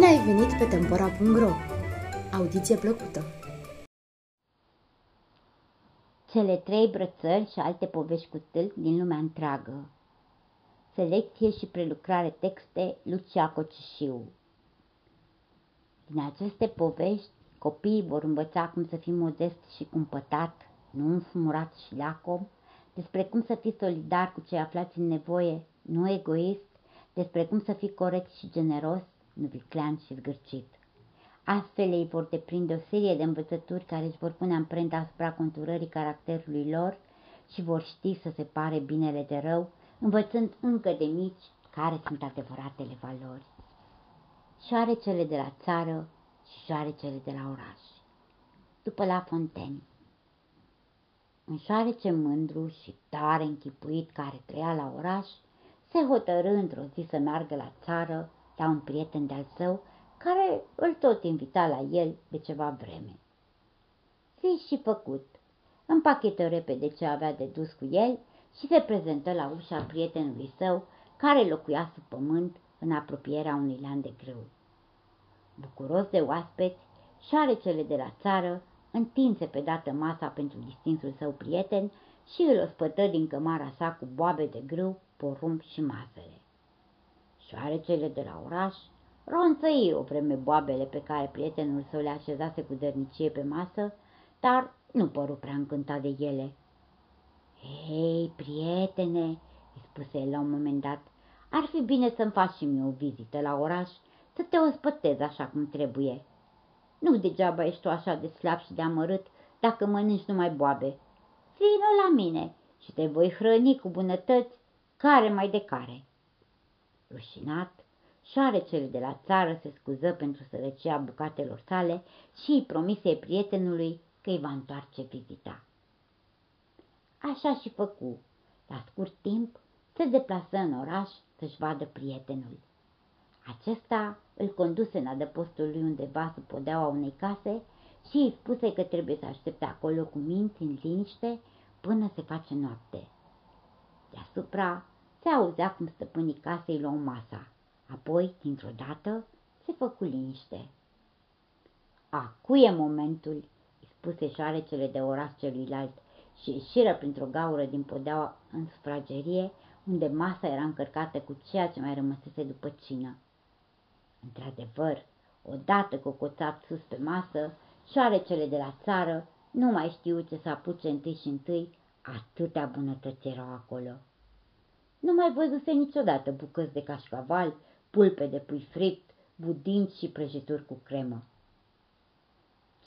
ai venit pe Tempora.ro! Audiție plăcută! Cele trei brățări și alte povești cu tâlc din lumea întreagă. Selecție și prelucrare texte Lucia Cocișiu. Din aceste povești, copiii vor învăța cum să fii modest și cumpătat, nu înfumurat și lacom, despre cum să fii solidar cu cei aflați în nevoie, nu egoist, despre cum să fii corect și generos, nu viclean și zgârcit. Astfel ei vor deprinde o serie de învățături care își vor pune amprenta asupra conturării caracterului lor și vor ști să separe binele de rău, învățând încă de mici care sunt adevăratele valori. Șoarecele de la țară și șoarecele de la oraș. După la Fontaine. Un șoarece mândru și tare închipuit care trăia la oraș, se hotărâ într-o zi să meargă la țară la un prieten de-al său, care îl tot invita la el de ceva vreme. Zis și făcut, împachetă repede ce avea de dus cu el și se prezentă la ușa prietenului său, care locuia sub pământ în apropierea unui lan de grâu. Bucuros de oaspeți, șoarecele de la țară întinse pe dată masa pentru distinsul său prieten și îl ospătă din cămara sa cu boabe de grâu, porumb și mazăre. Șoarecele de la oraș ronțăi o vreme boabele pe care prietenul său le așezase cu dărnicie pe masă, dar nu păru prea încântat de ele. Hei, prietene, îi spuse el la un moment dat, ar fi bine să-mi faci și mie o vizită la oraș, să te ospătezi așa cum trebuie. Nu degeaba ești tu așa de slab și de amărât dacă mănânci numai boabe. Vino la mine și te voi hrăni cu bunătăți care mai de care. Rușinat, șoarecele de la țară se scuză pentru sărăcia bucatelor sale și îi promise prietenului că îi va întoarce vizita. Așa și făcu. La scurt timp se deplasă în oraș să-și vadă prietenul. Acesta îl conduse în adăpostul lui undeva sub podeaua unei case și îi spuse că trebuie să aștepte acolo cu minți în liniște până se face noapte. Deasupra se auzea cum stăpânii casei luau masa. Apoi, dintr-o dată, se făcu liniște. Acu e momentul, îi spuse șoarecele de oraș celuilalt și ieșiră printr-o gaură din podeaua în sufragerie, unde masa era încărcată cu ceea ce mai rămăsese după cină. Într-adevăr, odată cocoțat sus pe masă, șoarecele de la țară nu mai știu ce să apuce întâi și întâi, atâtea bunătăți erau acolo. Nu mai văzuse niciodată bucăți de cașcaval, pulpe de pui fript, budinci și prăjituri cu cremă.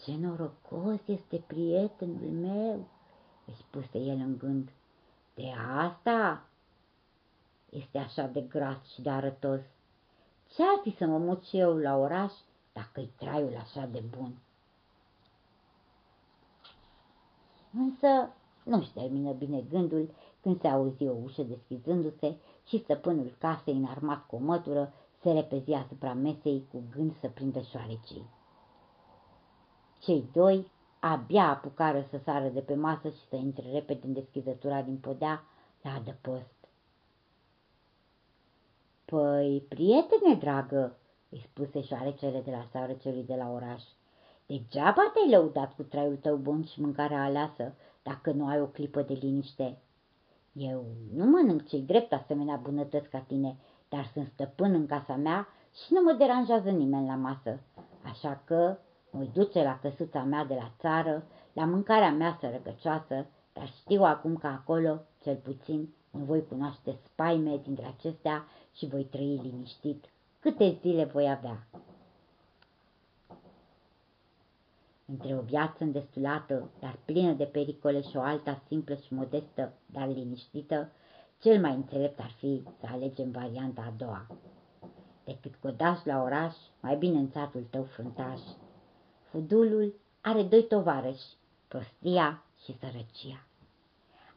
Ce norocos este prietenul meu, îi spuse el în gând. De asta este așa de gras și de arătos. Ce-ar fi să mă mut și eu la oraș dacă-i traiul așa de bun? Însă nu-și termină bine gândul când se auzi o ușă deschizându-se și stăpânul casei înarmat cu o mătură se repezi asupra mesei cu gând să prindă șoarecii. Cei doi abia apucară să sară de pe masă și să intre repede în deschizătura din podea la adăpost. Păi, prietene dragă, îi spuse șoarecele de la sară celui de la oraș, degeaba te-ai lăudat cu traiul tău bun și mâncarea aleasă, dacă nu ai o clipă de liniște. Eu nu mănânc cei drept asemenea bunătăți ca tine, dar sunt stăpân în casa mea și nu mă deranjează nimeni la masă, așa că mă duce la căsuța mea de la țară, la mâncarea mea sărăcăcioasă, dar știu acum că acolo, cel puțin, nu voi cunoaște spaime dintre acestea și voi trăi liniștit câte zile voi avea. Între o viață îndestulată, dar plină de pericole și o alta simplă și modestă, dar liniștită, cel mai înțelept ar fi să alegem varianta a doua. Decât codaș la oraș, mai bine în țatul tău fruntaș. Fudulul are doi tovarăși, prostia și sărăcia.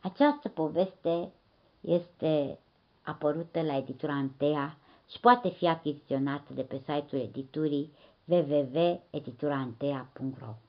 Această poveste este apărută la editura Antea și poate fi achiziționată de pe site-ul editurii www.edituraantea.ro